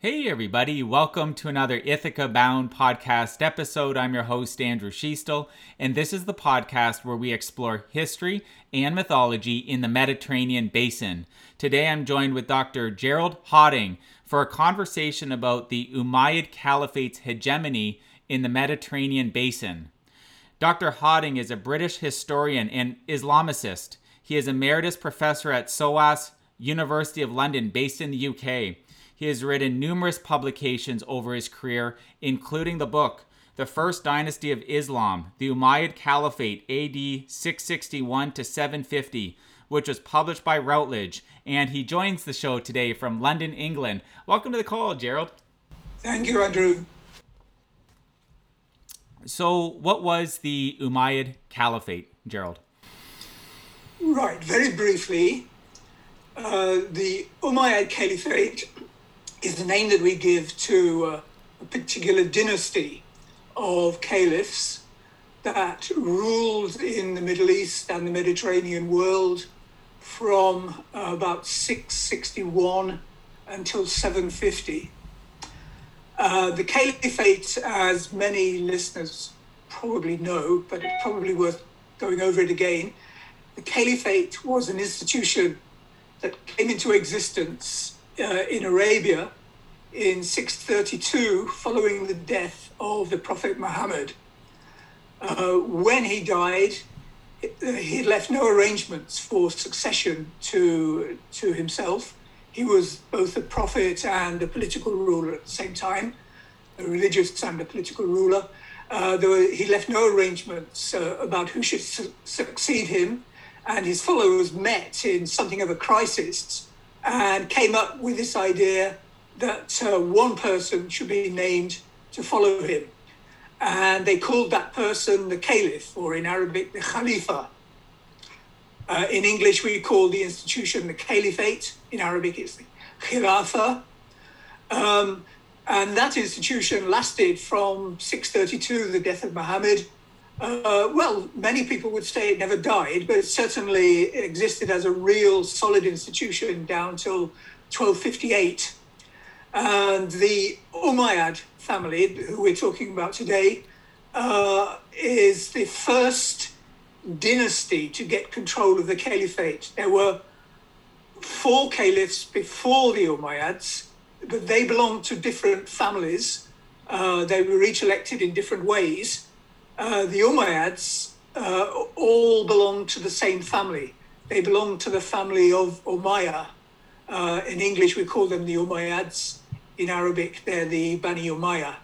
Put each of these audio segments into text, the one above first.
Hey, everybody, welcome to another Ithaca Bound podcast episode. I'm your host, Andrew Schiestel, and this is the podcast where we explore history and mythology in the Mediterranean basin. Today I'm joined with Dr. Gerald Hawting for a conversation about the Umayyad Caliphate's hegemony in the Mediterranean basin. Dr. Hawting is a British historian and Islamicist. He is emeritus professor at SOAS University of London, based in the UK. He has written numerous publications over his career, including the book The First Dynasty of Islam, the Umayyad Caliphate, AD 661 to 750, which was published by Routledge. And he joins the show today from London, England. Welcome to the call, Gerald. Thank you, Andrew. So, what was the Umayyad Caliphate, Gerald? Right, very briefly, uh, the Umayyad Caliphate is the name that we give to uh, a particular dynasty of caliphs that ruled in the Middle East and the Mediterranean world from uh, about 661 until 750. Uh, the caliphate, as many listeners probably know, but it's probably worth going over it again, the caliphate was an institution that came into existence uh, in Arabia in 632 following the death of the Prophet Muhammad. Uh, when he died, he left no arrangements for succession to, to himself. He was both a prophet and a political ruler at the same time, a religious and a political ruler. Uh, were, he left no arrangements uh, about who should su- succeed him, and his followers met in something of a crisis and came up with this idea that uh, one person should be named to follow him. And they called that person the caliph, or in Arabic, the khalifa. Uh, in English, we call the institution the caliphate. In Arabic, it's the khilafa. Um, and that institution lasted from 632, the death of Muhammad. Uh, well, many people would say it never died, but it certainly existed as a real solid institution down till 1258 and the Umayyad family, who we're talking about today, uh, is the first dynasty to get control of the caliphate. There were four caliphs before the Umayyads, but they belonged to different families. Uh, they were each elected in different ways. Uh, the Umayyads uh, all belong to the same family. They belong to the family of Umayya. Uh, in English, we call them the Umayyads in Arabic, they're the Bani Umayya.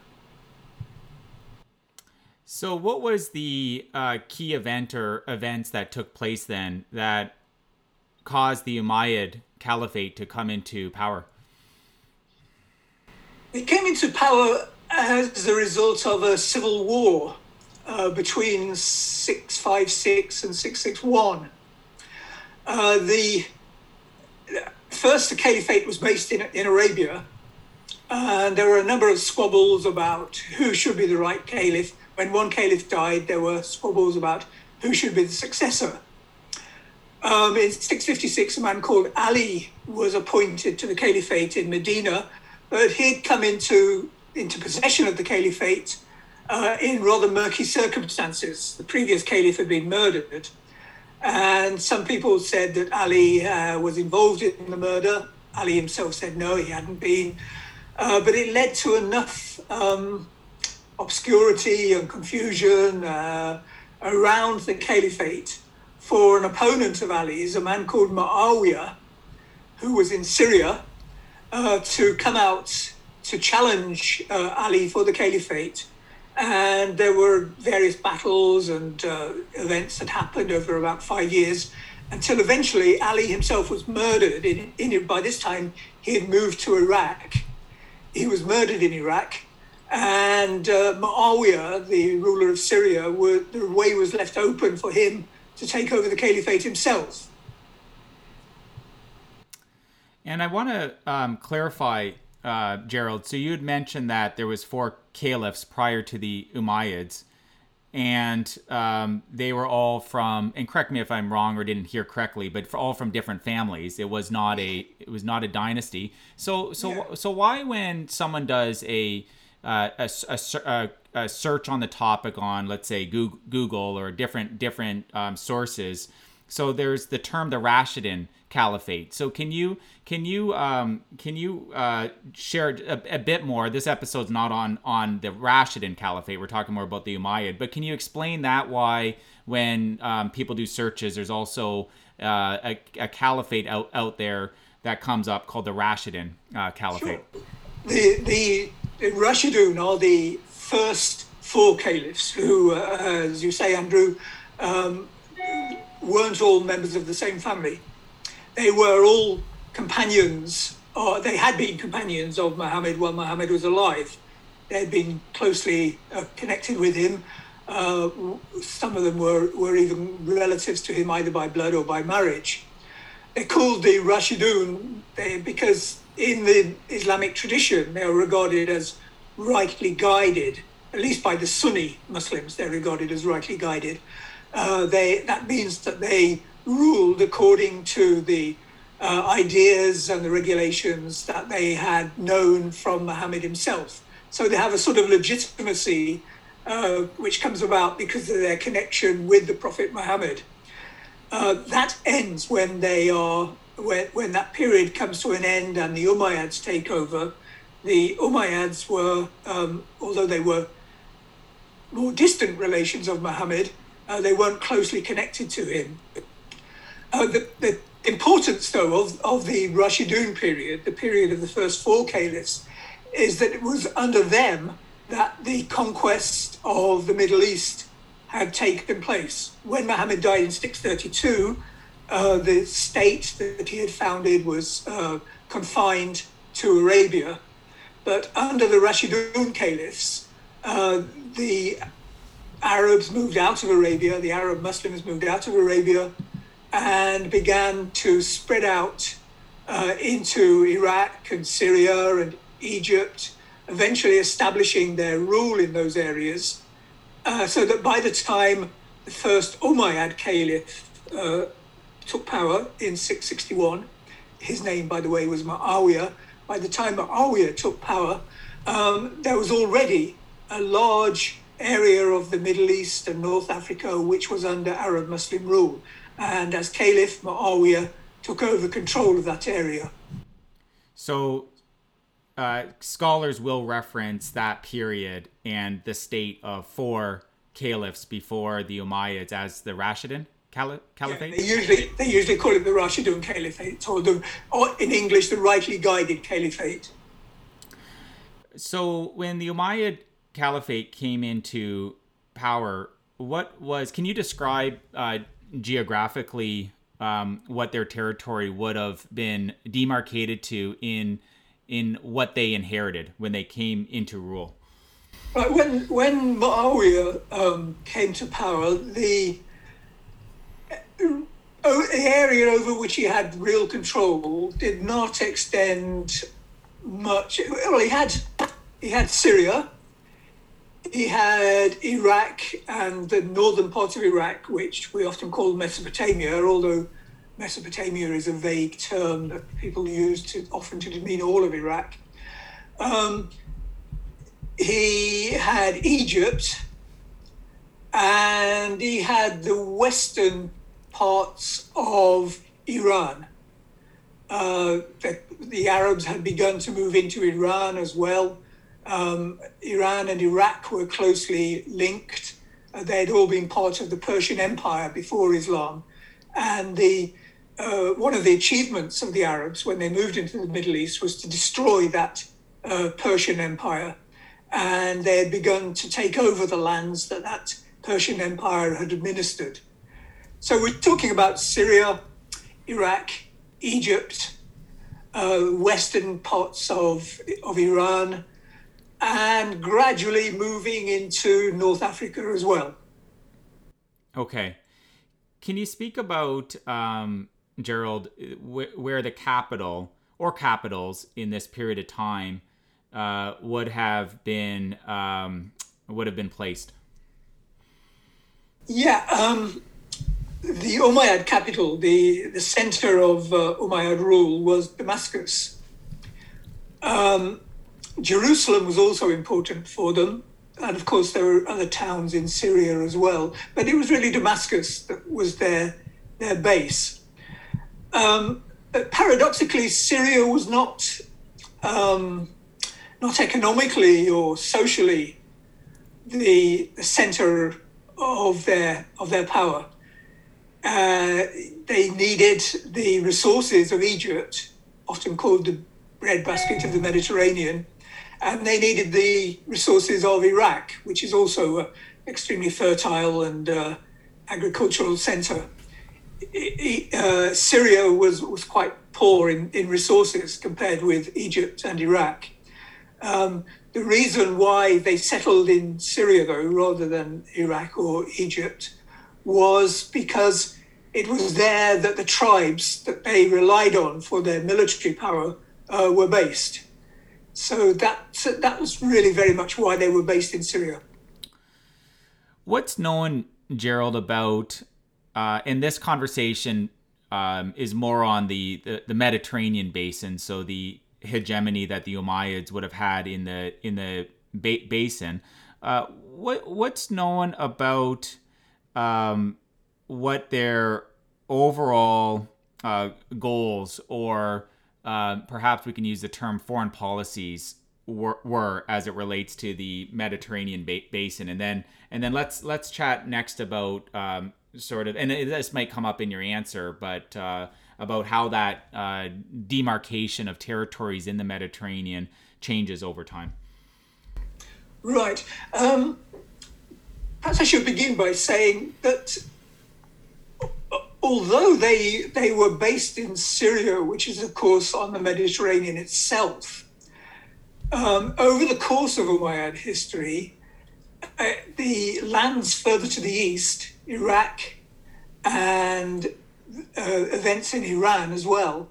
So, what was the uh, key event or events that took place then that caused the Umayyad Caliphate to come into power? It came into power as a result of a civil war uh, between 656 and 661. Uh, the first the caliphate was based in, in Arabia, and there were a number of squabbles about who should be the right caliph. When one caliph died, there were squabbles about who should be the successor. Um, in 656, a man called Ali was appointed to the caliphate in Medina, but he'd come into, into possession of the caliphate uh, in rather murky circumstances. The previous caliph had been murdered, and some people said that Ali uh, was involved in the murder. Ali himself said no, he hadn't been. Uh, but it led to enough um, obscurity and confusion uh, around the caliphate for an opponent of Ali's, a man called Muawiyah, who was in Syria, uh, to come out to challenge uh, Ali for the caliphate. And there were various battles and uh, events that happened over about five years until eventually Ali himself was murdered. In, in, by this time, he had moved to Iraq he was murdered in Iraq, and uh, Muawiyah, the ruler of Syria, were, the way was left open for him to take over the caliphate himself. And I want to um, clarify, uh, Gerald. So you had mentioned that there was four caliphs prior to the Umayyads. and um, they were all from. And correct me if I'm wrong or didn't hear correctly, but for all from different families. It was not a it was not a dynasty. So so Yeah. so why when someone does a uh, a, a, a, a search on the topic on let's say Google or different different um, sources. So there's the term the Rashidun Caliphate. So can you can you um, can you uh, share a, a bit more? This episode's not on on the Rashidun Caliphate. We're talking more about the Umayyad. But can you explain that why when um, people do searches, there's also uh, a, a caliphate out out there that comes up called the Rashidun uh, Caliphate. the the the Rashidun are the first four caliphs who, uh, as you say, Andrew, um, weren't all members of the same family. They were all companions, or they had been companions of Muhammad while Muhammad was alive. They had been closely uh, connected with him. Uh, some of them were, were even relatives to him, either by blood or by marriage they're called the Rashidun they, because in the Islamic tradition they are regarded as rightly guided, at least by the Sunni Muslims, they're regarded as rightly guided. Uh, they, that means that they ruled according to the uh, ideas and the regulations that they had known from Muhammad himself. So they have a sort of legitimacy uh, which comes about because of their connection with the Prophet Muhammad. Uh, that ends when they are when, when that period comes to an end and the Umayyads take over. The Umayyads were, um, although they were more distant relations of Muhammad, uh, they weren't closely connected to him. Uh, the, the importance, though, of, of the Rashidun period, the period of the first four caliphs, is that it was under them that the conquest of the Middle East had taken place. When Muhammad died in 632, uh, the state that he had founded was uh, confined to Arabia. But under the Rashidun caliphs, uh, the Arabs moved out of Arabia, the Arab Muslims moved out of Arabia and began to spread out uh, into Iraq and Syria and Egypt, eventually establishing their rule in those areas. Uh, so that by the time the first Umayyad Caliph uh, took power in 661, his name, by the way, was Muawiyah. By the time Muawiyah took power, um, there was already a large area of the Middle East and North Africa which was under Arab Muslim rule. And as Caliph, Muawiyah took over control of that area. So, uh, scholars will reference that period and the state of four caliphs before the Umayyads as the Rashidun Cali- Caliphate. They usually they usually call it the Rashidun Caliphate, or the or in English the rightly guided Caliphate. So, when the Umayyad Caliphate came into power, what was? Can you describe uh, geographically um, what their territory would have been demarcated to in in what they inherited when they came into rule? Right, when when Muawiyah um, came to power, the oh, the area over which he had real control did not extend much. Well, he had he had Syria, he had Iraq and the northern part of Iraq, which we often call Mesopotamia, although Mesopotamia is a vague term that people use to often to mean all of Iraq. Um, he had Egypt and he had the western parts of Iran. Uh, the, the Arabs had begun to move into Iran as well. Um, Iran and Iraq were closely linked. Uh, they had all been part of the Persian Empire before Islam. And the, uh, one of the achievements of the Arabs when they moved into the Middle East was to destroy that uh, Persian Empire. And they had begun to take over the lands that that Persian Empire had administered. So we're talking about Syria, Iraq, Egypt, uh, western parts of, of Iran, and gradually moving into North Africa as well. Okay. Can you speak about, um, Gerald, wh- where the capital or capitals in this period of time uh, would have been um, would have been placed? Yeah, um, the Umayyad capital, the, the center of uh, Umayyad rule was Damascus. Um, Jerusalem was also important for them. And of course, there were other towns in Syria as well. But it was really Damascus that was their, their base. Um, paradoxically, Syria was not, um, not economically or socially the, the center of their, of their power. Uh, they needed the resources of Egypt, often called the breadbasket of the Mediterranean, and they needed the resources of Iraq, which is also an extremely fertile and uh, agricultural center. Uh, Syria was, was quite poor in, in resources compared with Egypt and Iraq. Um, the reason why they settled in Syria, though, rather than Iraq or Egypt, was because it was there that the tribes that they relied on for their military power uh, were based. So that that was really very much why they were based in Syria. What's known, Gerald, about uh, in this conversation um, is more on the, the, the Mediterranean basin, so the hegemony that the Umayyads would have had in the in the ba- basin. Uh, what what's known about um, what their overall uh, goals or uh, perhaps we can use the term foreign policies were, were as it relates to the Mediterranean ba- basin, and then and then let's let's chat next about um, sort of and this might come up in your answer, but uh, about how that uh, demarcation of territories in the Mediterranean changes over time. Right. Um, perhaps I should begin by saying that although they they were based in Syria, which is of course on the Mediterranean itself, um, over the course of Umayyad history, uh, the lands further to the east, Iraq, and uh, events in Iran as well,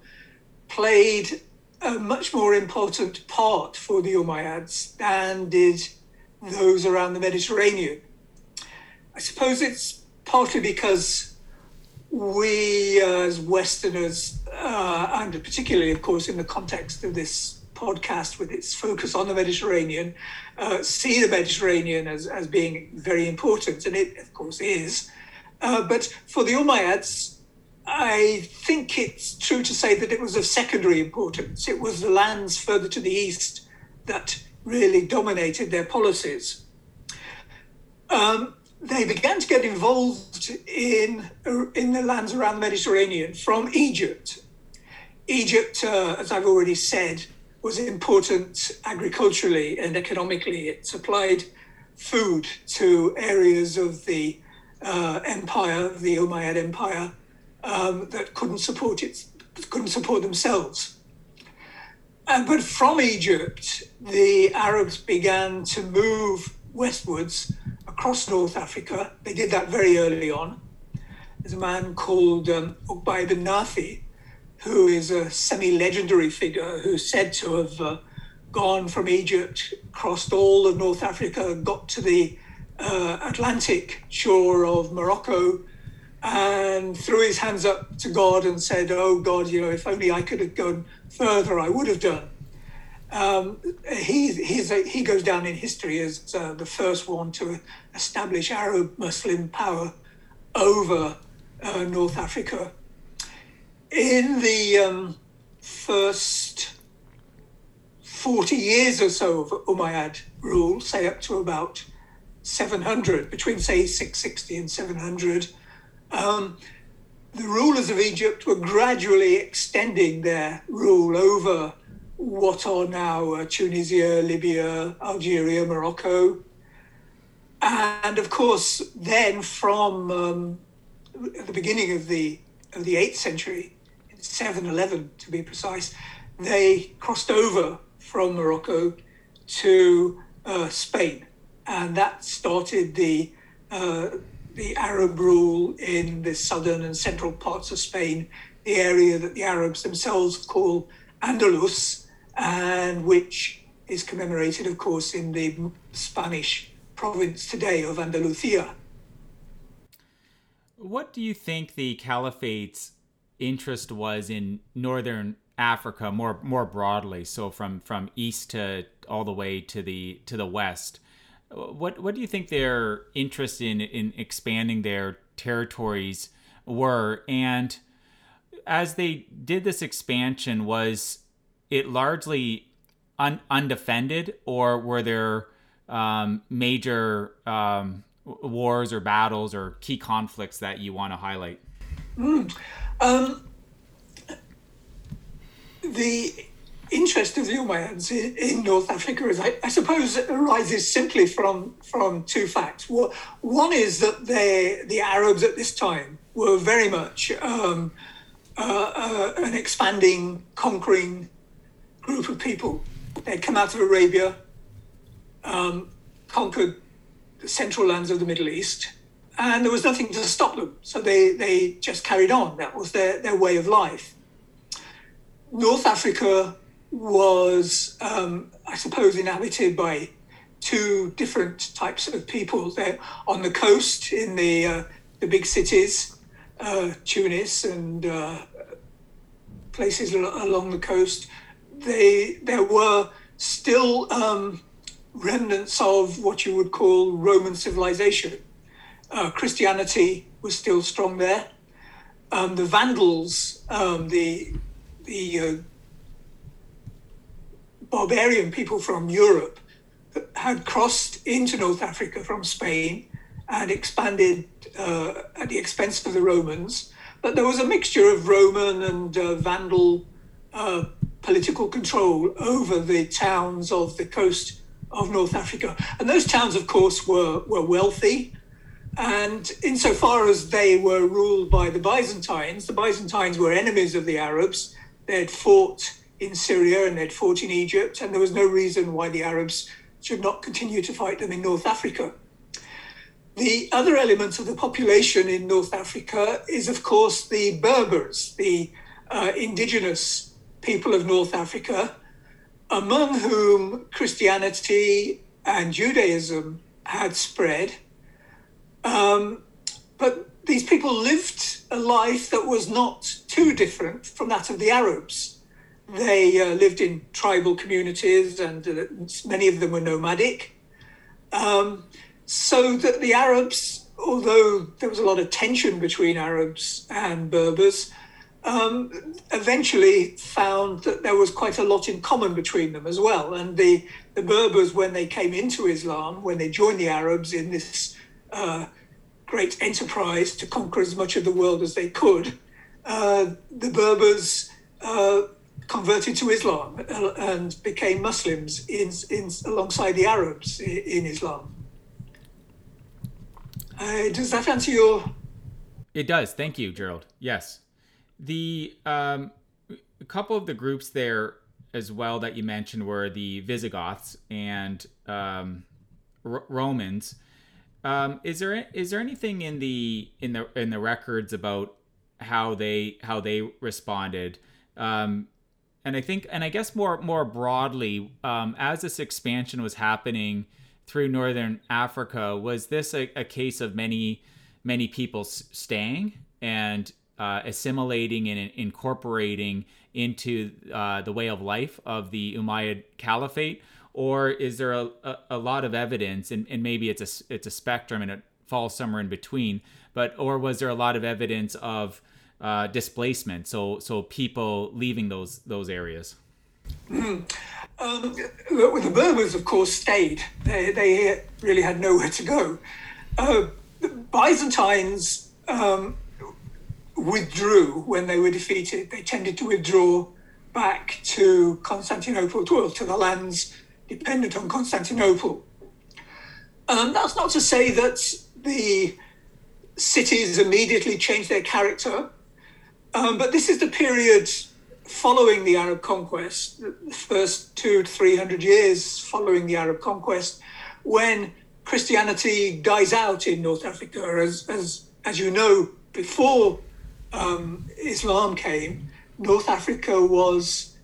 played a much more important part for the Umayyads than did those around the Mediterranean. I suppose it's partly because we as Westerners, uh, and particularly, of course, in the context of this podcast with its focus on the Mediterranean, uh, see the Mediterranean as, as being very important, and it, of course, is. Uh, but for the Umayyads, I think it's true to say that it was of secondary importance. It was the lands further to the east that really dominated their policies. Um, they began to get involved in, in the lands around the Mediterranean from Egypt. Egypt, uh, as I've already said, was important agriculturally and economically. It supplied food to areas of the uh, empire, the Umayyad Empire, um, that couldn't support it, couldn't support themselves. Uh, but from Egypt, the Arabs began to move westwards across North Africa. They did that very early on. There's a man called um, ibn Nafi, who is a semi legendary figure who's said to have uh, gone from Egypt, crossed all of North Africa, got to the uh, Atlantic shore of Morocco, and threw his hands up to God and said, Oh God, you know, if only I could have gone further, I would have done. Um, he, a, he goes down in history as uh, the first one to establish Arab Muslim power over uh, North Africa. In the um, first 40 years or so of Umayyad rule, say up to about 700, between say 660 and 700, um, the rulers of Egypt were gradually extending their rule over what are now uh, Tunisia, Libya, Algeria, Morocco. And of course, then from um, the beginning of the of the eighth century, 711 to be precise, they crossed over from Morocco to uh, Spain, and that started the uh, the Arab rule in the southern and central parts of Spain, the area that the Arabs themselves call Andalus, and which is commemorated, of course, in the Spanish province today of Andalusia. what do you think the caliphate's interest was in northern Africa more more broadly? So from from east to all the way to the to the west. What what do you think their interest in in expanding their territories were? And as they did this expansion, was it largely un, undefended, or were there um, major um, wars or battles or key conflicts that you want to highlight? Mm. Um, the interest of the Umayyads in, North Africa, is, I, I, suppose, arises simply from from two facts. One is that they, the Arabs at this time were very much um, uh, uh, an expanding, conquering group of people. They'd come out of Arabia, um, conquered the central lands of the Middle East, and there was nothing to stop them. So they, they just carried on. That was their, their way of life. North Africa was, um, I suppose, inhabited by two different types of people. They're on the coast in the, uh, the big cities, uh, Tunis and uh, places along the coast. They, there were still um, remnants of what you would call Roman civilization. Uh, Christianity was still strong there. Um, the Vandals, um, the the uh, barbarian people from Europe, had crossed into North Africa from Spain and expanded uh, at the expense of the Romans. But there was a mixture of Roman and uh, Vandal uh, political control over the towns of the coast of North Africa. And those towns, of course, were, were wealthy. And insofar as they were ruled by the Byzantines, the Byzantines were enemies of the Arabs. They had fought in Syria and they'd fought in Egypt, and there was no reason why the Arabs should not continue to fight them in North Africa. The other element of the population in North Africa is, of course, the Berbers, the uh, indigenous people of North Africa, among whom Christianity and Judaism had spread. Um, but these people lived a life that was not too different from that of the Arabs. They uh, lived in tribal communities, and uh, many of them were nomadic. Um, so that the Arabs, although there was a lot of tension between Arabs and Berbers, um, eventually found that there was quite a lot in common between them as well. And the, the Berbers, when they came into Islam, when they joined the Arabs in this uh, great enterprise to conquer as much of the world as they could, uh, the Berbers uh, converted to Islam uh, and became Muslims in, in, alongside the Arabs in, in Islam. Uh, does that answer your? It does. Thank you, Gerald. Yes the um, a couple of the groups there as well that you mentioned were the Visigoths and um, R- Romans. Um, is there is there anything in the in the in the records about how they how they responded? Um, and I think and I guess more more broadly, um, as this expansion was happening through northern Africa, was this a, a case of many many people staying and uh, assimilating and incorporating into uh, the way of life of the Umayyad Caliphate, or is there a, a, a, lot of evidence, and, and maybe it's a it's a spectrum and it falls somewhere in between, but or was there a lot of evidence of uh, displacement, so so people leaving those those areas? Mm. Um, the Berbers, of course, stayed. They, they really had nowhere to go. Uh, Byzantines um, withdrew when they were defeated. They tended to withdraw back to Constantinople, well, to the lands dependent on Constantinople. Um, that's not to say that the cities immediately changed their character, um, but this is the period following the Arab conquest, the first two to three hundred years following the Arab conquest, when Christianity dies out in North Africa. As, as, as you know, before um, Islam came, North Africa was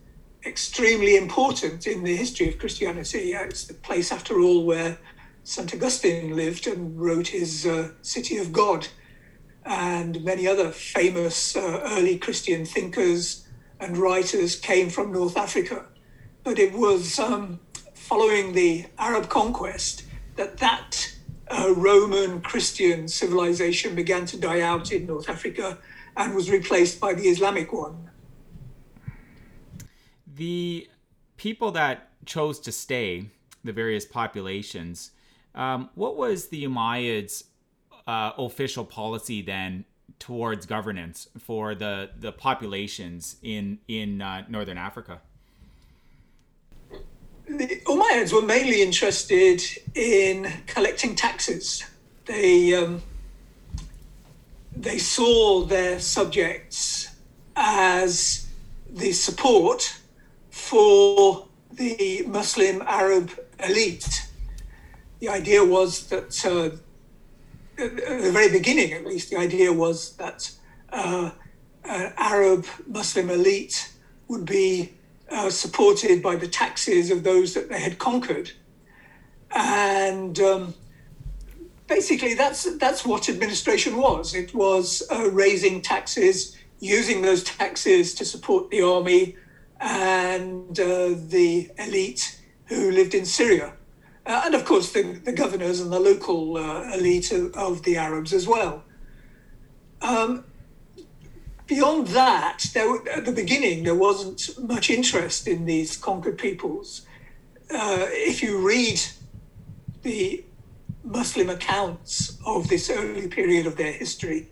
extremely important in the history of Christianity. It's the place, after all, where St. Augustine lived and wrote his uh, City of God. and many other famous uh, early Christian thinkers and writers came from North Africa. But it was um, following the Arab conquest that that uh, Roman Christian civilization began to die out in North Africa and was replaced by the Islamic one. The people that chose to stay, the various populations, um, what was the Umayyads' uh, official policy then towards governance for the, the populations in in uh, northern Africa? The Umayyads were mainly interested in collecting taxes. They um, they saw their subjects as the support for the Muslim Arab elite. The idea was that, uh, at the very beginning at least, the idea was that uh, an Arab Muslim elite would be uh, supported by the taxes of those that they had conquered. And um, basically, that's, that's what administration was it was uh, raising taxes, using those taxes to support the army and uh, the elite who lived in Syria. Uh, and of course, the, the, governors and the local uh, elite of, of, the Arabs as well. Um, beyond that, there, at the beginning, there wasn't much interest in these conquered peoples. Uh, if you read the Muslim accounts of this early period of their history,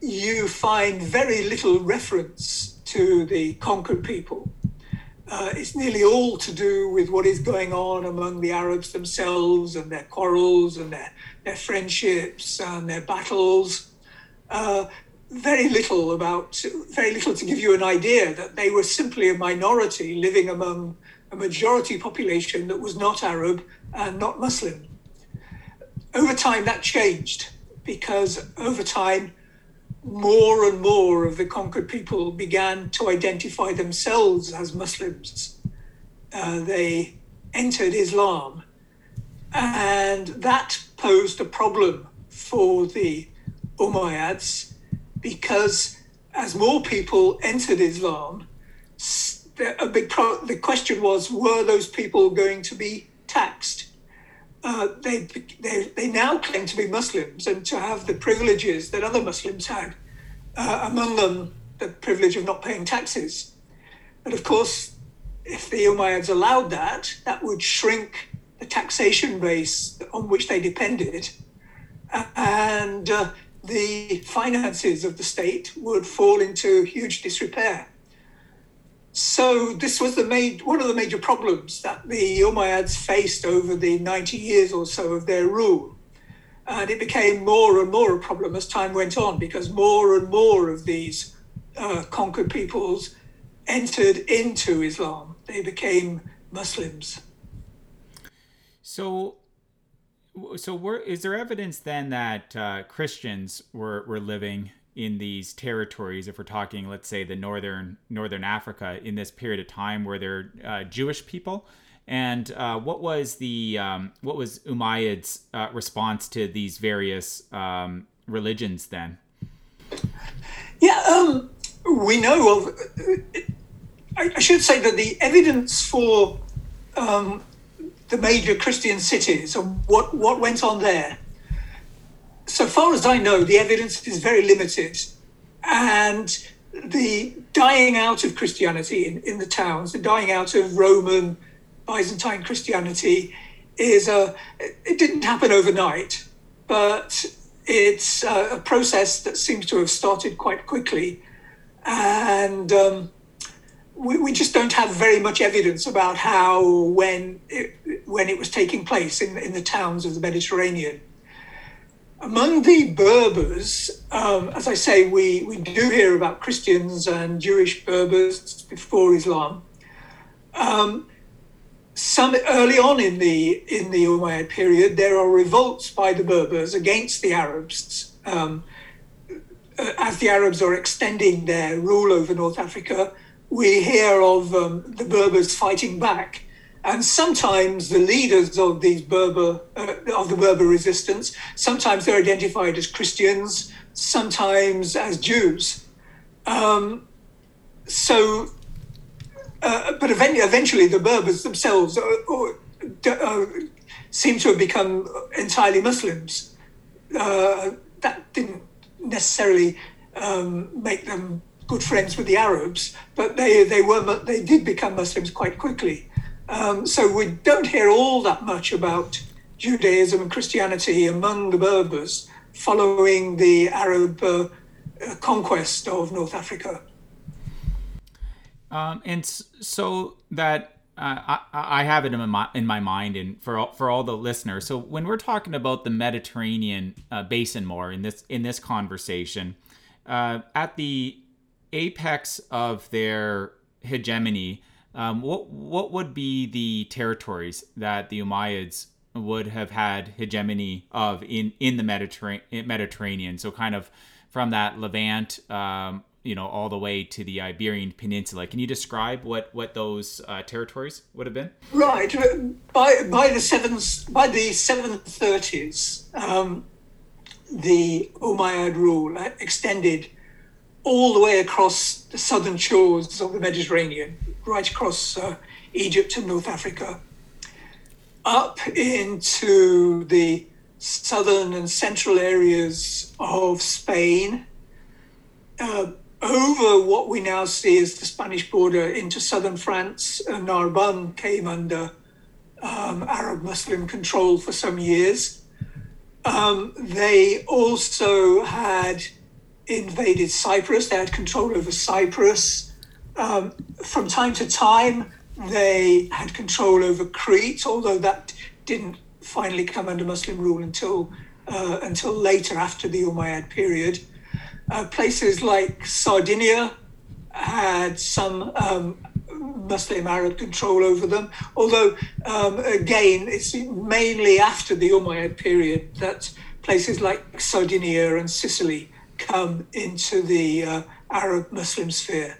you find very little reference to the conquered people. Uh, it's nearly all to do with what is going on among the Arabs themselves and their quarrels and their, their friendships and their battles. Uh, very little about, very little to give you an idea that they were simply a minority living among a majority population that was not Arab and not Muslim. Over time, that changed because over time, more and more of the conquered people began to identify themselves as Muslims. Uh, they entered Islam, and that posed a problem for the Umayyads because as more people entered Islam, a big pro- the question was were those people going to be taxed? Uh, they, they, they now claim to be Muslims and to have the privileges that other Muslims had, uh, among them the privilege of not paying taxes. But of course, if the Umayyads allowed that, that would shrink the taxation base on which they depended, and uh, the finances of the state would fall into huge disrepair. So this was the main, one of the major problems that the Umayyads faced over the 90 years or so of their rule. And it became more and more a problem as time went on because more and more of these uh, conquered peoples entered into Islam. They became Muslims. So, so were, is there evidence then that uh, Christians were, were living in these territories if we're talking let's say the northern northern africa in this period of time where they're uh, jewish people. And uh, what was the um, what was umayyad's uh, response to these various um, religions then? Yeah um, we know of I, I, should say that the evidence for um, the major christian cities and what what went on there so far as I know, the evidence is very limited. And the dying out of Christianity in, in the towns, the dying out of Roman, Byzantine Christianity, is a, it didn't happen overnight, but it's a, a process that seems to have started quite quickly. And um, we, we, just don't have very much evidence about how, when it, when it was taking place in, in the towns of the Mediterranean. Among the Berbers, um, as I say, we, we do hear about Christians and Jewish Berbers before Islam. Um, some early on in the in the Umayyad period, there are revolts by the Berbers against the Arabs. Um, uh, as the Arabs are extending their rule over North Africa, we hear of um, the Berbers fighting back and sometimes the leaders of these Berber uh, of the Berber resistance, sometimes they're identified as Christians, sometimes as Jews. Um, so, uh, but eventually the Berbers themselves uh, uh, seem to have become entirely Muslims. Uh, that didn't necessarily um, make them good friends with the Arabs, but they, they were they did become Muslims quite quickly. Um, so we don't hear all that much about Judaism and Christianity among the Berbers following the Arab uh, uh conquest of North Africa. Um, and so that uh, I, I, have it in my, in my mind, and for all, for all the listeners. So when we're talking about the Mediterranean uh, basin more in this in this conversation, uh, at the apex of their hegemony, um, what what would be the territories that the Umayyads would have had hegemony of in in the Mediterranean? Mediterranean, so kind of from that Levant, um, you know, all the way to the Iberian Peninsula. Can you describe what what those uh, territories would have been? Right. By by the seventh by the seven thirties, um, the Umayyad rule extended all the way across the southern shores of the Mediterranean, right across uh, Egypt and North Africa, up into the southern and central areas of Spain, uh, over what we now see as the Spanish border into southern France. Uh, Narbonne came under um, Arab Muslim control for some years. Um, they also had invaded Cyprus. They had control over Cyprus. Um, from time to time, they had control over Crete, although that didn't finally come under Muslim rule until uh, until later, after the Umayyad period. Uh, places like Sardinia had some um, Muslim Arab control over them, although um, again, it's mainly after the Umayyad period that places like Sardinia and Sicily come into the uh, Arab Muslim sphere.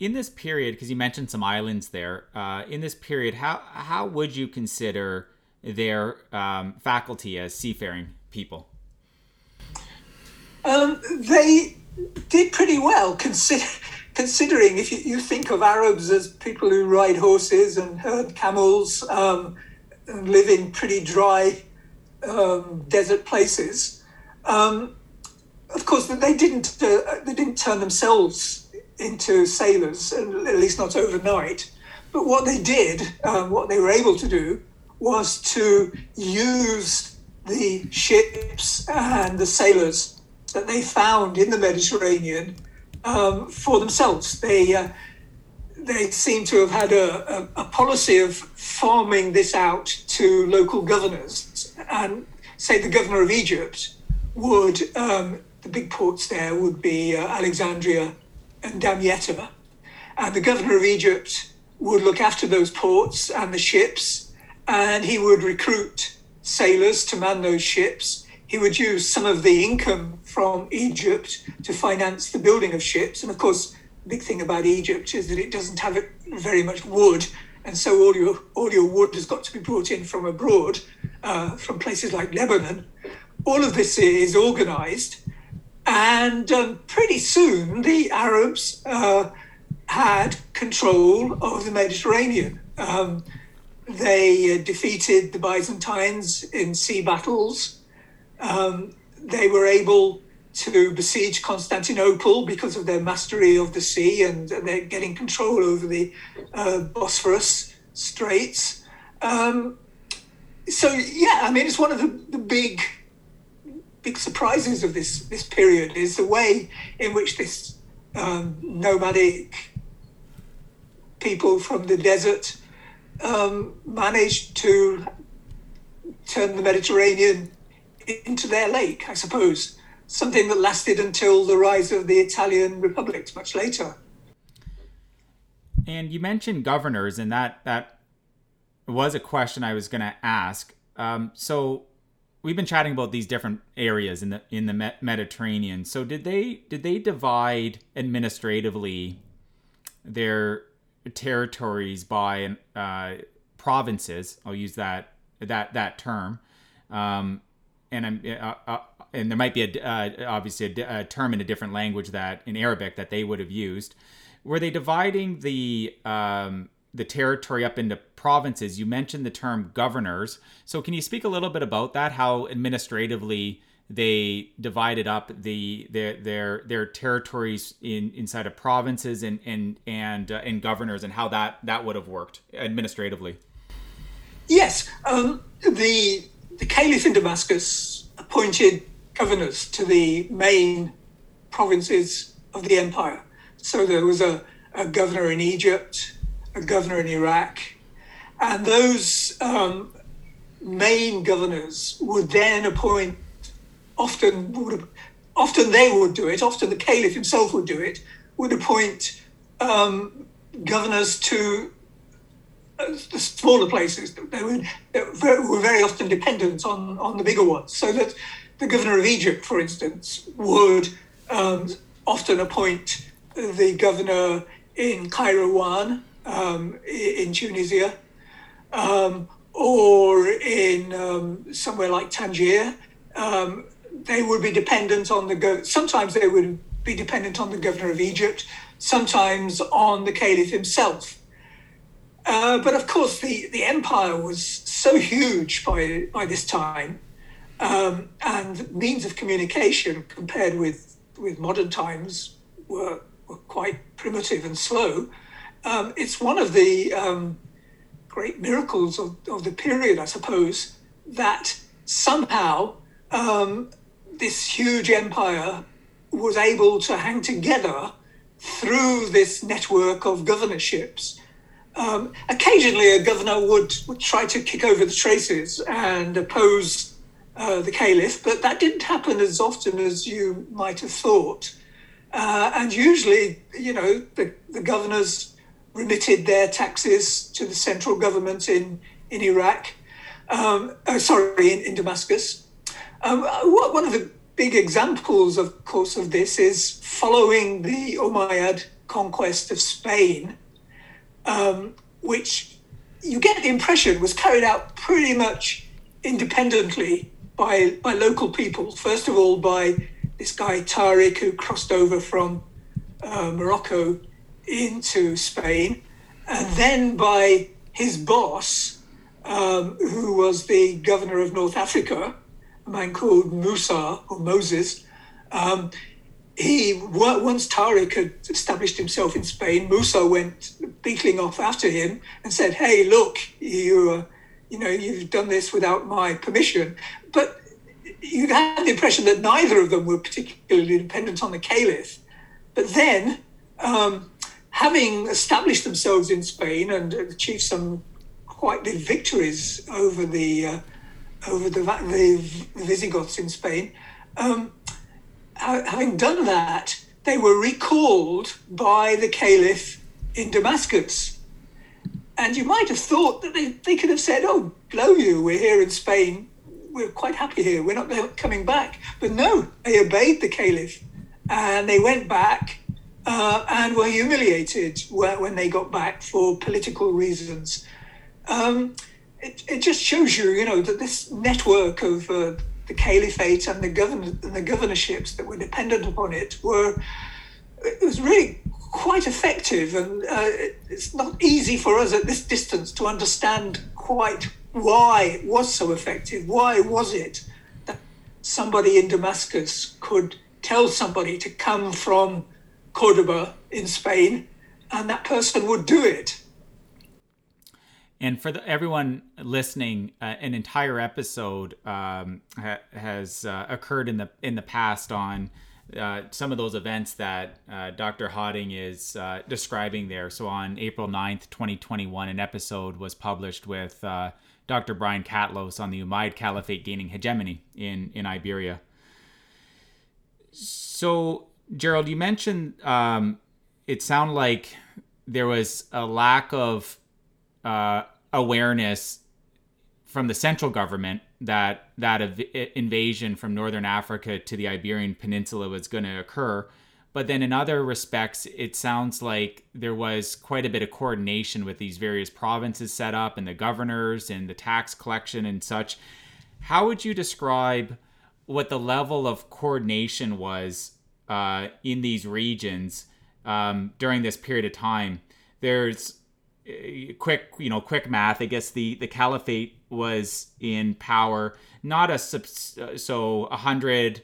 In this period, because you mentioned some islands there, uh, in this period, how how would you consider their um, faculty as seafaring people? Um, they did pretty well, consider, considering if you, you, think of Arabs as people who ride horses and herd camels um, and live in pretty dry um, desert places. Um, of course, they didn't uh, they didn't turn themselves into sailors, at least not overnight. But what they did, um, what they were able to do, was to use the ships and the sailors that they found in the Mediterranean um, for themselves. They uh, they seem to have had a, a, a, policy of farming this out to local governors, and say the governor of Egypt would um, the big ports there would be uh, Alexandria and Damietta. And the governor of Egypt would look after those ports and the ships, and he would recruit sailors to man those ships. He would use some of the income from Egypt to finance the building of ships. And of course, the big thing about Egypt is that it doesn't have very much wood, and so all your all your wood has got to be brought in from abroad, uh, from places like Lebanon. All of this is organised, and um, pretty soon, the Arabs uh, had control of the Mediterranean. Um, they uh, defeated the Byzantines in sea battles. Um, they were able to besiege Constantinople because of their mastery of the sea and they're getting control over the uh, Bosphorus Straits. Um, so, yeah, I mean, it's one of the, the big big surprises of this this period is the way in which this um, nomadic people from the desert um, managed to turn the Mediterranean into their lake, I suppose. Something that lasted until the rise of the Italian republics much later. And you mentioned governors, and that that was a question I was going to ask. Um, so we've been chatting about these different areas in the in the Mediterranean. So did they did they divide administratively their territories by uh, provinces? I'll use that that that term. Um, and I'm uh, uh, and there might be a uh, obviously a, a, term in a different language that in Arabic that they would have used. Were they dividing the um, the territory up into provinces? You mentioned the term governors. So can you speak a little bit about that? How administratively they divided up the their their their territories in inside of provinces and and and uh, and governors and how that that would have worked administratively. Yes, um, the the Caliph in Damascus appointed governors to the main provinces of the empire. So there was a, a governor in Egypt, a governor in Iraq, and those um, main governors would then appoint often would often they would do it. Often the caliph himself would do it. Would appoint um, governors to uh, the smaller places. They, they were very often dependent on on the bigger ones. So that the governor of Egypt, for instance, would um, often appoint the governor in Kairouan um, in Tunisia, um, or in um, somewhere like Tangier. Um, they would be dependent on the go- sometimes they would be dependent on the governor of Egypt, sometimes on the caliph himself. Uh, but of course, the, the empire was so huge by by this time, um, and means of communication compared with with modern times were were quite primitive and slow. Um, it's one of the um, great miracles of, of the period, I suppose, that somehow um, this huge empire was able to hang together through this network of governorships. Um, occasionally, a governor would, would try to kick over the traces and oppose uh, the caliph, but that didn't happen as often as you might have thought. Uh, and usually, you know, the, the governors remitted their taxes to the central government in, in Iraq, um, uh, sorry, in, in Damascus. Um, one of the big examples, of course, of this is following the Umayyad conquest of Spain, um, which you get the impression was carried out pretty much independently by, by local people. First of all, by this guy Tariq, who crossed over from uh, Morocco into Spain, and then by his boss, um, who was the governor of North Africa, a man called Musa or Moses. Um, he once Tariq had established himself in Spain, Musa went beetling off after him and said, "Hey, look, you, uh, you know, you've done this without my permission." But you had the impression that neither of them were particularly dependent on the caliph. But then, um, having established themselves in Spain and achieved some quite big victories over the uh, over the, the Visigoths in Spain. Um, having done that, they were recalled by the caliph in Damascus. And you might have thought that they, they could have said, Oh, blow you, we're here in Spain. We're quite happy here. We're not coming back. But no, they obeyed the caliph and they went back uh, and were humiliated when they got back for political reasons. Um, it, it just shows you, you know, that this network of uh, the caliphate and the govern and the governorships that were dependent upon it were it was really quite effective, and uh, it's not easy for us at this distance to understand quite why it was so effective. Why was it that somebody in Damascus could tell somebody to come from Cordoba in Spain, and that person would do it? And for the, everyone listening, uh, an entire episode um, ha- has uh, occurred in the in the past on uh, some of those events that uh, Dr. Hawting is uh, describing there. So on April 9th, 2021, an episode was published with uh, Dr. Brian Catlos on the Umayyad Caliphate gaining hegemony in, in Iberia. So, Gerald, you mentioned um, it sounded like there was a lack of uh, awareness from the central government that that ev- invasion from northern Africa to the Iberian Peninsula was going to occur. But then in other respects, it sounds like there was quite a bit of coordination with these various provinces set up and the governors and the tax collection and such. How would you describe what the level of coordination was uh, in these regions um, during this period of time. There's uh, quick, you know, quick math. I guess the the caliphate was in power not a uh, so a hundred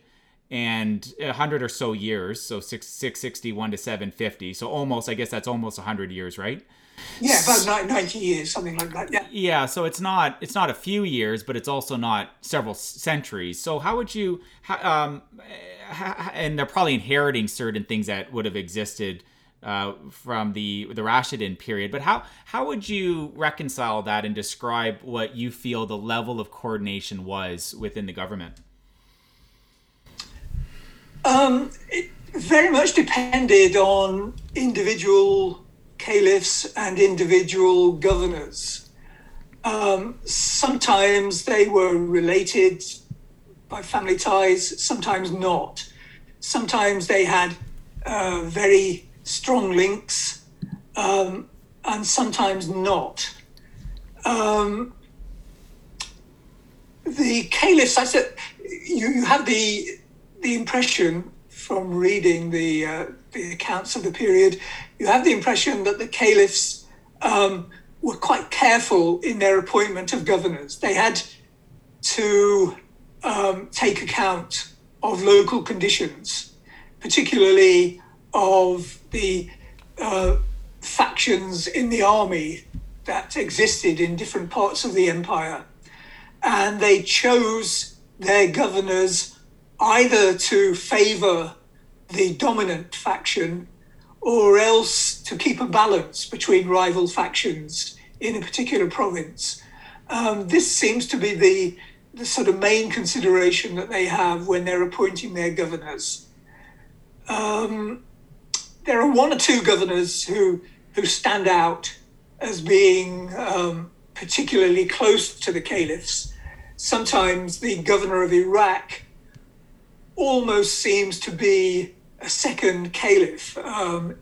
and a hundred or so years, so six six sixty one to seven fifty. So almost, I guess that's almost a hundred years, right? Yeah, about ninety years, something like that. Yeah. Yeah. So it's not it's not a few years, but it's also not several centuries. So how would you? Um, and they're probably inheriting certain things that would have existed. Uh, from the the Rashidun period, but how how would you reconcile that and describe what you feel the level of coordination was within the government? Um, it very much depended on individual caliphs and individual governors. Um, sometimes they were related by family ties, sometimes not. Sometimes they had uh, very strong links, um, and sometimes not. Um, the caliphs, I said, you, you have the the impression from reading the uh, the accounts of the period, you have the impression that the caliphs um, were quite careful in their appointment of governors. They had to um, take account of local conditions, particularly of the uh, factions in the army that existed in different parts of the empire. And they chose their governors either to favor the dominant faction or else to keep a balance between rival factions in a particular province. Um, this seems to be the, the sort of main consideration that they have when they're appointing their governors. Um, there are one or two governors who, who stand out as being um, particularly close to the caliphs. Sometimes the governor of Iraq almost seems to be a second caliph, um,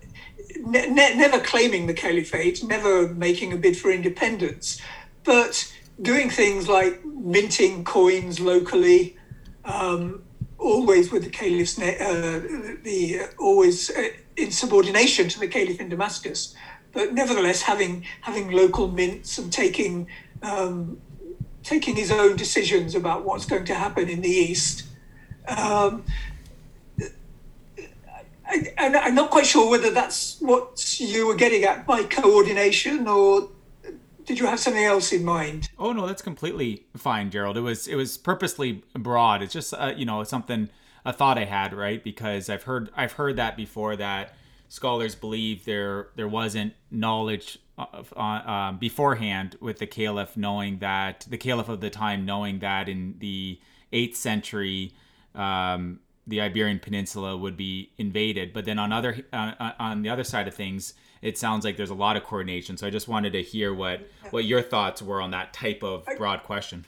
ne- ne- never claiming the caliphate, never making a bid for independence, but doing things like minting coins locally, um, always with the caliph's ne- uh, the uh, always uh, in subordination to the caliph in Damascus, but nevertheless having having local mints and taking um, taking his own decisions about what's going to happen in the east. Um, I, am not quite sure whether that's what you were getting at by coordination, or did you have something else in mind? Oh no, that's completely fine, Gerald. It was it was purposely broad. It's just uh, you know something a thought I had, right? Because I've heard I've heard that before that scholars believe there there wasn't knowledge of, uh, um, beforehand with the caliph knowing that the caliph of the time knowing that in the eighth century um, the Iberian Peninsula would be invaded. But then on other uh, on the other side of things, it sounds like there's a lot of coordination. So I just wanted to hear what what your thoughts were on that type of broad question.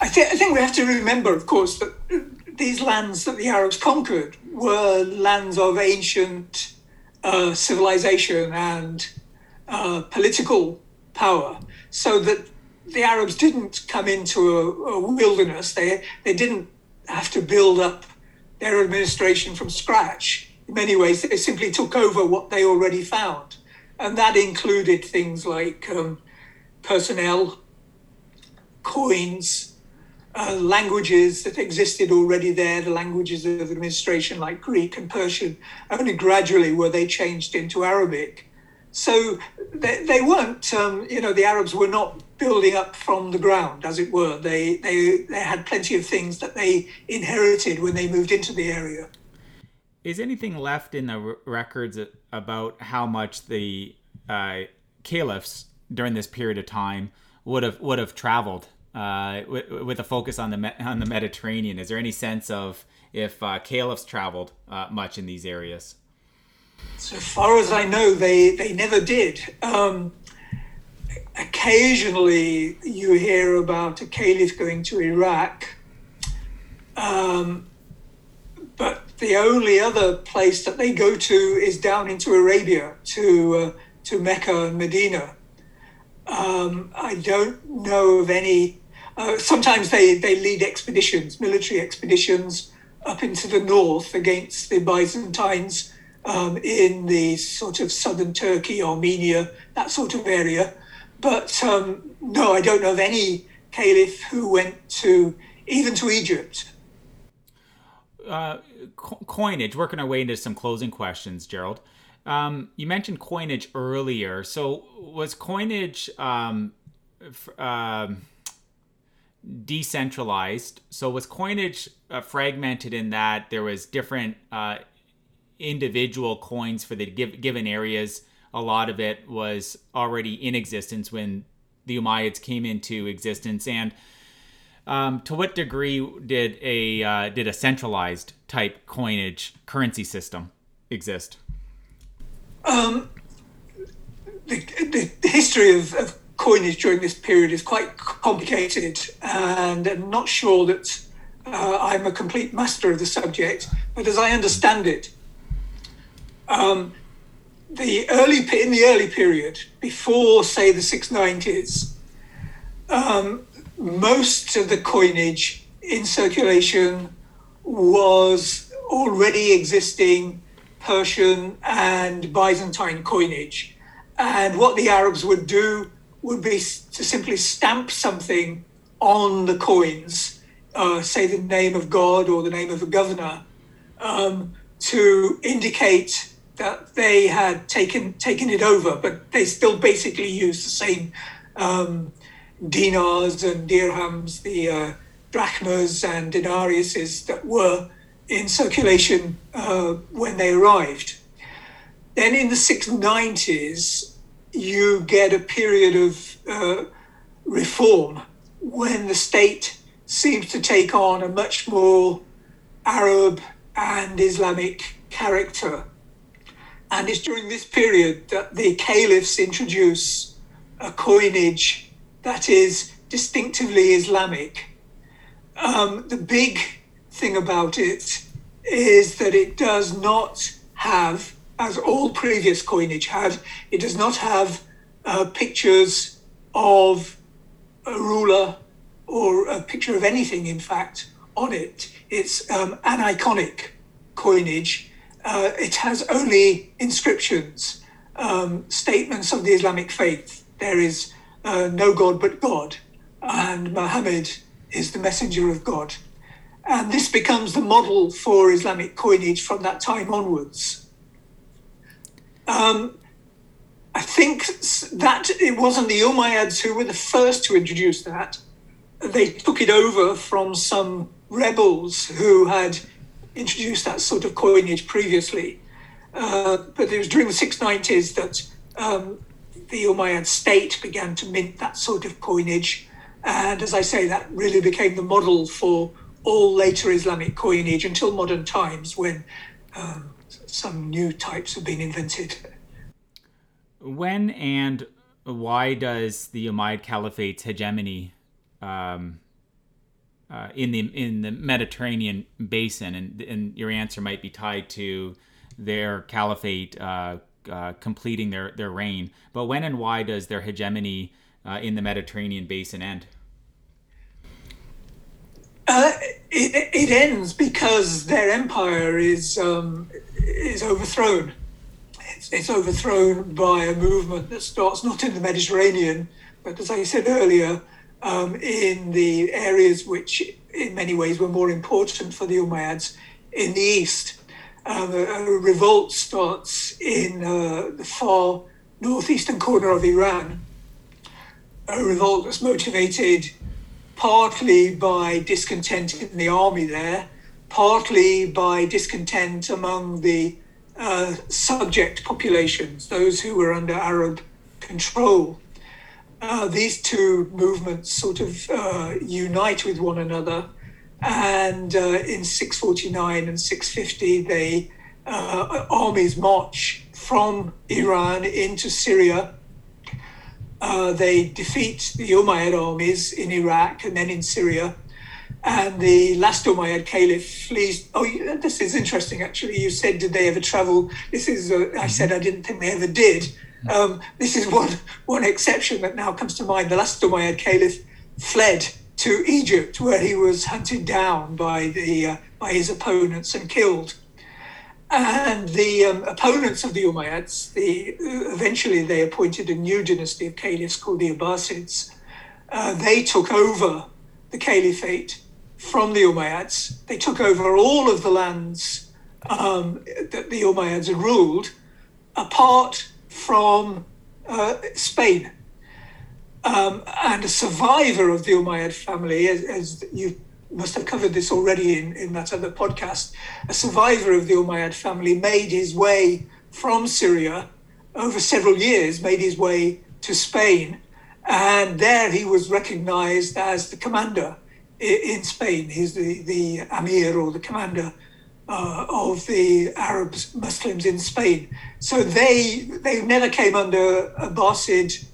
I, th- I think we have to remember, of course, that these lands that the Arabs conquered were lands of ancient uh, civilization and uh, political power. So that the Arabs didn't come into a, a wilderness. They they didn't have to build up their administration from scratch. In many ways, they simply took over what they already found. And that included things like um, personnel, coins, uh, languages that existed already there, the languages of administration like Greek and Persian. Only gradually were they changed into Arabic. So they, they weren't, um, you know, the Arabs were not building up from the ground, as it were. They, they, they had plenty of things that they inherited when they moved into the area. Is anything left in the records about how much the uh, caliphs during this period of time would have would have traveled uh, with, with, a focus on the on the Mediterranean? Is there any sense of if uh, caliphs traveled uh, much in these areas? So far as I know, they they never did. Um, occasionally, you hear about a caliph going to Iraq, um, but the only other place that they go to is down into Arabia to uh, to Mecca and Medina. Um, I don't know of any. uh, sometimes they, they lead expeditions, military expeditions up into the north against the Byzantines um, in the sort of southern Turkey, Armenia, that sort of area. But um, no, I don't know of any caliph who went to even to Egypt. Uh, co- coinage. Working our way into some closing questions, Gerald. Um, you mentioned coinage earlier. So was coinage um, f- um, decentralized? So was coinage uh, fragmented in that there was different uh, individual coins for the given areas? A lot of it was already in existence when the Umayyads came into existence, and um, to what degree did a uh, did a centralized type coinage currency system exist? Um, the, the, history of, of, coinage during this period is quite complicated, and I'm not sure that uh, I'm a complete master of the subject. But as I understand it, um, the early in the early period, before say the 690s, um, most of the coinage in circulation was already existing Persian and Byzantine coinage. And what the Arabs would do would be to simply stamp something on the coins, uh, say the name of God or the name of a governor, um, to indicate that they had taken taken it over, but they still basically used the same um, dinars and dirhams, the uh, drachmas and denariuses that were in circulation uh, when they arrived. Then in the 690s, you get a period of uh, reform when the state seems to take on a much more Arab and Islamic character. And it's during this period that the caliphs introduce a coinage that is distinctively Islamic. Um, the big thing about it is that it does not have, as all previous coinage had, it does not have uh, pictures of a ruler or a picture of anything, in fact, on it. It's um, aniconic coinage. Uh, it has only inscriptions, um, statements of the Islamic faith. There is uh, no God but God, and Muhammad is the messenger of God. And this becomes the model for Islamic coinage from that time onwards. Um, I think that it wasn't the Umayyads who were the first to introduce that. They took it over from some rebels who had introduced that sort of coinage previously. Uh, but it was during the 690s that um, the Umayyad state began to mint that sort of coinage. And as I say, that really became the model for all later Islamic coinage until modern times when um, some new types have been invented. When and why does the Umayyad Caliphate's hegemony um, uh, in the in the Mediterranean basin, and, and your answer might be tied to their caliphate uh, uh, completing their, their reign. But when and why does their hegemony uh, in the Mediterranean basin end? Uh, it, it, ends because their empire is um, is overthrown. It's, it's, overthrown by a movement that starts not in the Mediterranean, but as I said earlier, um, in the areas which, in many ways, were more important for the Umayyads in the east. Um, a, a, revolt starts in uh, the far northeastern corner of Iran. A revolt that's motivated partly by discontent in the army there, partly by discontent among the uh, subject populations, those who were under Arab control. Uh, these two movements sort of uh, unite with one another, and uh, in 649 and 650, they uh, armies march from Iran into Syria uh, they defeat the Umayyad armies in Iraq and then in Syria. And the last Umayyad caliph flees. Oh, this is interesting, actually. You said, did they ever travel? This is, uh, I said, I didn't think they ever did. Um, this is one, one exception that now comes to mind. The last Umayyad caliph fled to Egypt, where he was hunted down by the uh, by his opponents and killed. And the um, opponents of the Umayyads, the, eventually they appointed a new dynasty of caliphs called the Abbasids. Uh, they took over the caliphate from the Umayyads. They took over all of the lands um, that the Umayyads had ruled, apart from uh, Spain. Um, and a survivor of the Umayyad family, as, as, you must have covered this already in, in that other podcast, a survivor of the Umayyad family made his way from Syria over several years, made his way to Spain, and there he was recognized as the commander in Spain. He's the, the Amir or the commander uh, of the Arabs, Muslims in Spain. So they they never came under Abbasid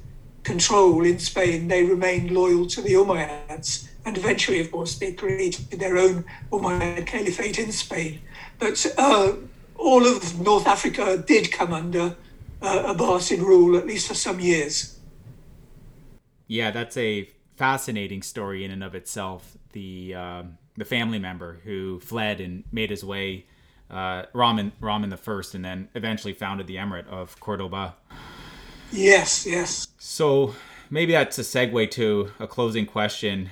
control in Spain. They remained loyal to the Umayyads, and eventually, of course, they created their own Umayyad caliphate in Spain. But uh, all of North Africa did come under uh, Abbasid rule, at least for some years. Yeah, that's a fascinating story in and of itself. The um, the family member who fled and made his way, uh, Rahman Rahman the first, and then eventually founded the emirate of Cordoba. Yes, yes. So maybe that's a segue to a closing question,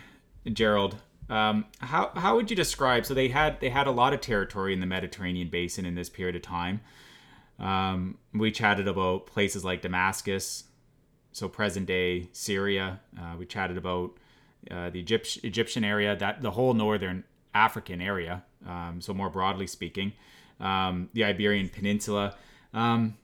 Gerald. Um, how how would you describe? So they had they had a lot of territory in the Mediterranean basin in this period of time. Um, we chatted about places like Damascus, so present day Syria. Uh, we chatted about uh, the Egypt- Egyptian area, that the whole northern African area. Um, so more broadly speaking, um, the Iberian Peninsula. Um,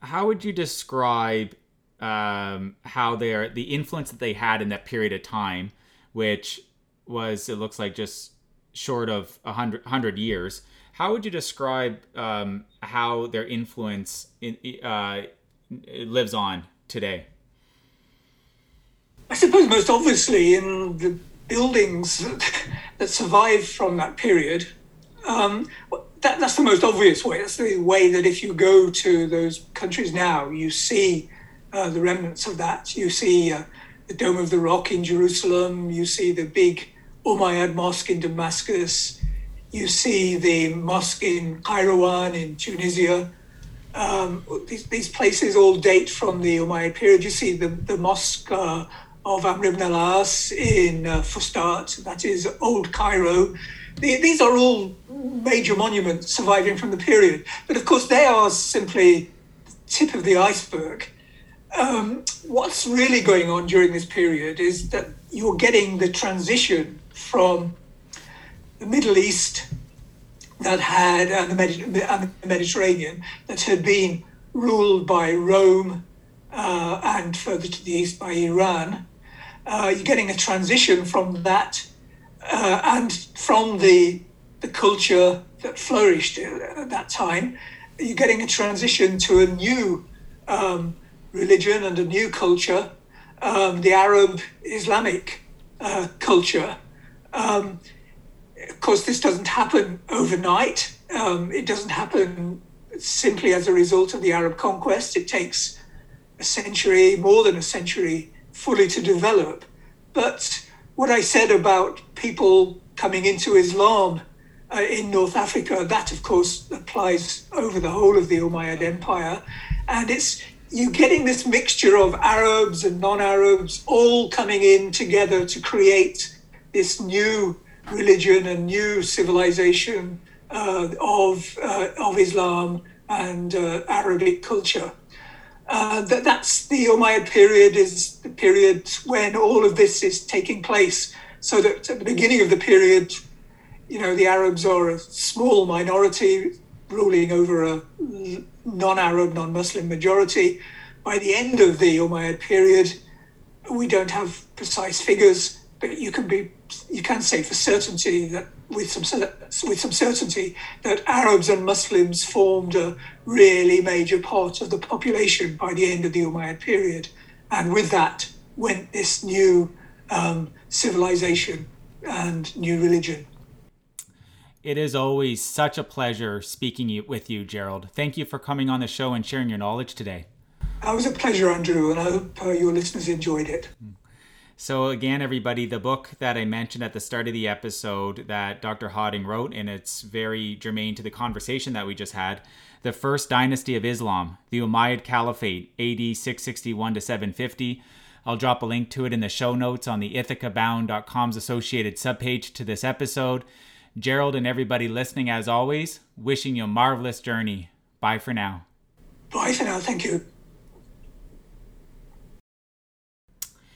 how would you describe um, how their the influence that they had in that period of time, which was it looks like just short of a hundred hundred years? How would you describe um, how their influence in, uh, lives on today? I suppose most obviously in the buildings that, survive from that period. Um, that, that's the most obvious way. That's the way that if you go to those countries now, you see uh, the remnants of that. You see uh, the Dome of the Rock in Jerusalem. You see the big Umayyad Mosque in Damascus. You see the mosque in Kairouan in Tunisia. Um, these, these, places all date from the Umayyad period. You see the, the mosque uh, of Amr ibn al-As in uh, Fustat, that is Old Cairo. The, these are all major monuments surviving from the period. But of course, they are simply the tip of the iceberg. Um, what's really going on during this period is that you're getting the transition from the Middle East that had, and the, Medi- and the Mediterranean, that had been ruled by Rome uh, and further to the east by Iran, uh, you're getting a transition from that uh, and from the the culture that flourished at that time. You're getting a transition to a new um, religion and a new culture, um, the Arab Islamic uh, culture. Um, of course, this doesn't happen overnight. Um, it doesn't happen simply as a result of the Arab conquest. It takes a century, more than a century, fully to develop. But what I said about people coming into Islam uh, in North Africa, that of course applies over the whole of the Umayyad Empire. And it's you're getting this mixture of Arabs and non Arabs all coming in together to create this new religion and new civilization uh, of, uh, of Islam and uh, Arabic culture. Uh, that that's the Umayyad period is the period when all of this is taking place. So that at the beginning of the period, you know, the Arabs are a small minority ruling over a non-Arab, non-Muslim majority. By the end of the Umayyad period, we don't have precise figures, but you can be you can say for certainty that with some with some certainty that Arabs and Muslims formed a really major part of the population by the end of the Umayyad period, and with that went this new um, civilization and new religion. It is always such a pleasure speaking with you, Gerald. Thank you for coming on the show and sharing your knowledge today. It was a pleasure, Andrew, and I hope uh, your listeners enjoyed it. So, again, everybody, the book that I mentioned at the start of the episode that Dr. Hawting wrote, and it's very germane to the conversation that we just had The First Dynasty of Islam, the Umayyad Caliphate, AD 661 to 750. I'll drop a link to it in the show notes on the ithacabound.com's associated subpage to this episode. Gerald and everybody listening, as always, wishing you a marvelous journey. Bye for now. Bye for now. Thank you.